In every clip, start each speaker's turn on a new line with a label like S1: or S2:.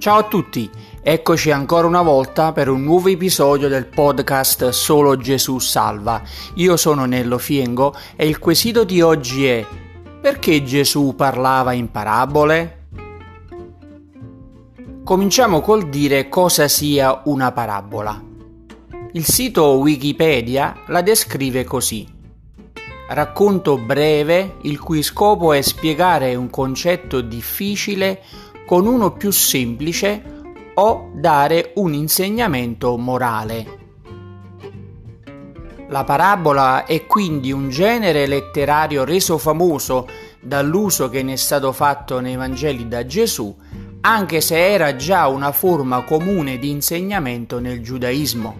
S1: Ciao a tutti, eccoci ancora una volta per un nuovo episodio del podcast Solo Gesù Salva. Io sono Nello Fiengo e il quesito di oggi è perché Gesù parlava in parabole? Cominciamo col dire cosa sia una parabola. Il sito Wikipedia la descrive così. Racconto breve il cui scopo è spiegare un concetto difficile con uno più semplice o dare un insegnamento morale. La parabola è quindi un genere letterario reso famoso dall'uso che ne è stato fatto nei Vangeli da Gesù, anche se era già una forma comune di insegnamento nel giudaismo.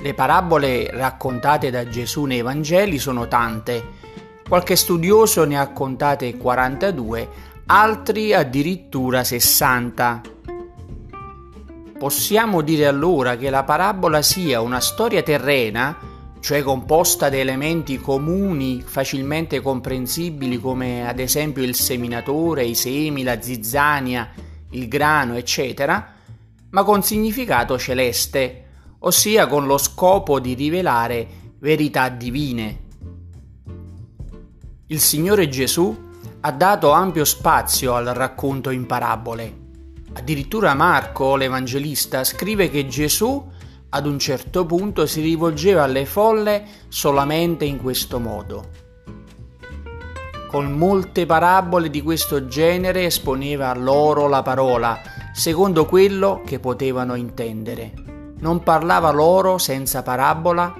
S1: Le parabole raccontate da Gesù nei Vangeli sono tante. Qualche studioso ne ha contate 42, altri addirittura 60. Possiamo dire allora che la parabola sia una storia terrena, cioè composta da elementi comuni facilmente comprensibili come ad esempio il seminatore, i semi, la zizzania, il grano, eccetera, ma con significato celeste, ossia con lo scopo di rivelare verità divine. Il Signore Gesù ha dato ampio spazio al racconto in parabole. Addirittura Marco, l'Evangelista, scrive che Gesù ad un certo punto si rivolgeva alle folle solamente in questo modo. Con molte parabole di questo genere esponeva loro la parola, secondo quello che potevano intendere non parlava loro senza parabola,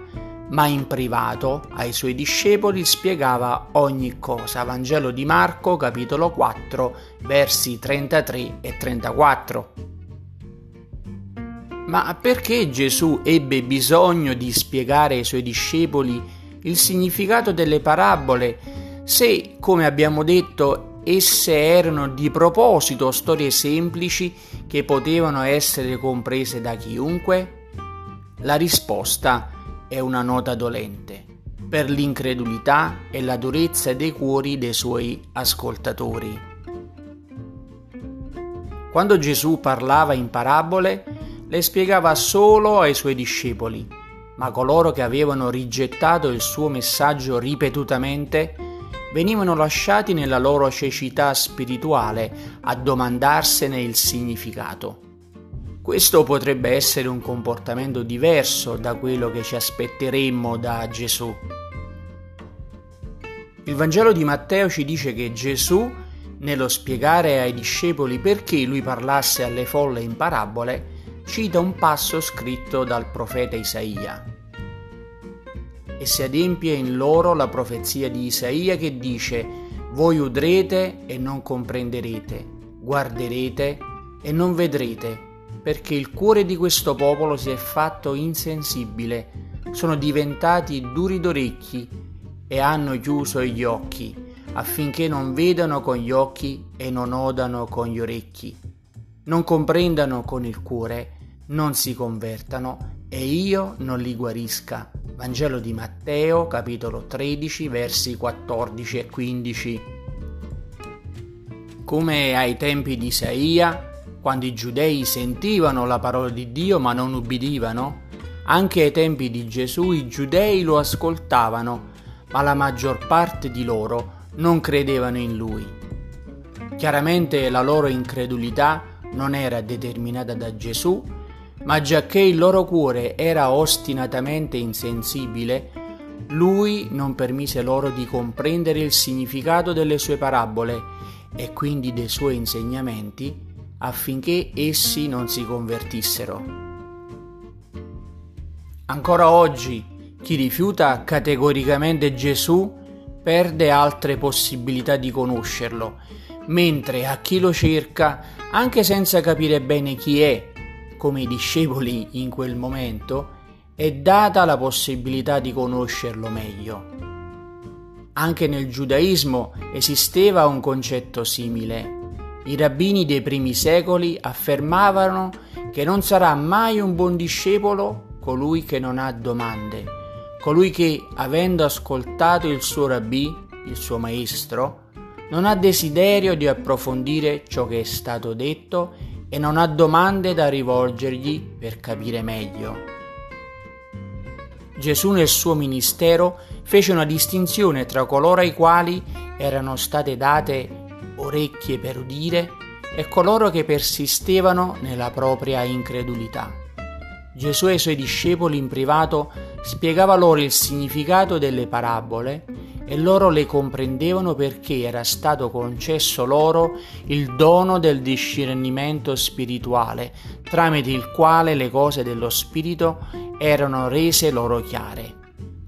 S1: ma in privato ai suoi discepoli spiegava ogni cosa. Vangelo di Marco, capitolo 4, versi 33 e 34. Ma perché Gesù ebbe bisogno di spiegare ai suoi discepoli il significato delle parabole se, come abbiamo detto, esse erano di proposito storie semplici che potevano essere comprese da chiunque? La risposta è una nota dolente per l'incredulità e la durezza dei cuori dei suoi ascoltatori. Quando Gesù parlava in parabole, le spiegava solo ai suoi discepoli, ma coloro che avevano rigettato il suo messaggio ripetutamente venivano lasciati nella loro cecità spirituale a domandarsene il significato. Questo potrebbe essere un comportamento diverso da quello che ci aspetteremmo da Gesù. Il Vangelo di Matteo ci dice che Gesù, nello spiegare ai discepoli perché lui parlasse alle folle in parabole, cita un passo scritto dal profeta Isaia e si adempie in loro la profezia di Isaia che dice voi udrete e non comprenderete, guarderete e non vedrete, perché il cuore di questo popolo si è fatto insensibile, sono diventati duri d'orecchi e hanno chiuso gli occhi, affinché non vedano con gli occhi e non odano con gli orecchi, non comprendano con il cuore, non si convertano e io non li guarisca. Vangelo di Matteo, capitolo 13, versi 14 e 15. Come ai tempi di Isaia, quando i giudei sentivano la parola di Dio ma non ubbidivano, anche ai tempi di Gesù i giudei lo ascoltavano, ma la maggior parte di loro non credevano in lui. Chiaramente la loro incredulità non era determinata da Gesù, ma giacché il loro cuore era ostinatamente insensibile, lui non permise loro di comprendere il significato delle sue parabole e quindi dei suoi insegnamenti affinché essi non si convertissero. Ancora oggi chi rifiuta categoricamente Gesù perde altre possibilità di conoscerlo, mentre a chi lo cerca, anche senza capire bene chi è come i discepoli in quel momento, è data la possibilità di conoscerlo meglio. Anche nel giudaismo esisteva un concetto simile. I rabbini dei primi secoli affermavano che non sarà mai un buon discepolo colui che non ha domande, colui che, avendo ascoltato il suo rabbì, il suo maestro, non ha desiderio di approfondire ciò che è stato detto e non ha domande da rivolgergli per capire meglio. Gesù nel suo ministero fece una distinzione tra coloro ai quali erano state date orecchie per udire e coloro che persistevano nella propria incredulità. Gesù ai suoi discepoli in privato spiegava loro il significato delle parabole e loro le comprendevano perché era stato concesso loro il dono del discernimento spirituale, tramite il quale le cose dello Spirito erano rese loro chiare.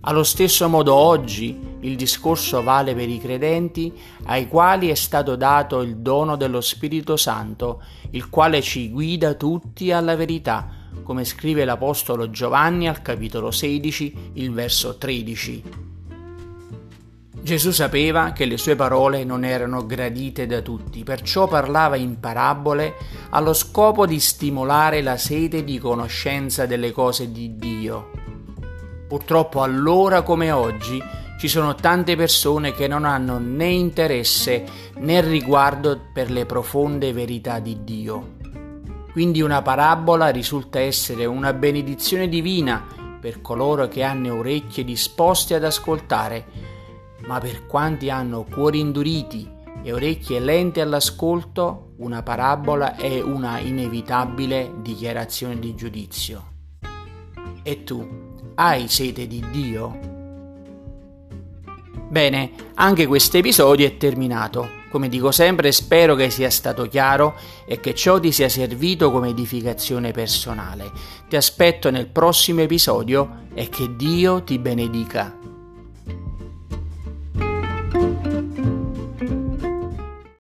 S1: Allo stesso modo oggi il discorso vale per i credenti ai quali è stato dato il dono dello Spirito Santo, il quale ci guida tutti alla verità, come scrive l'Apostolo Giovanni al capitolo 16, il verso 13. Gesù sapeva che le sue parole non erano gradite da tutti, perciò parlava in parabole allo scopo di stimolare la sete di conoscenza delle cose di Dio. Purtroppo allora come oggi ci sono tante persone che non hanno né interesse né riguardo per le profonde verità di Dio. Quindi una parabola risulta essere una benedizione divina per coloro che hanno orecchie disposte ad ascoltare ma per quanti hanno cuori induriti e orecchie lente all'ascolto, una parabola è una inevitabile dichiarazione di giudizio. E tu, hai sete di Dio? Bene, anche questo episodio è terminato. Come dico sempre, spero che sia stato chiaro e che ciò ti sia servito come edificazione personale. Ti aspetto nel prossimo episodio e che Dio ti benedica.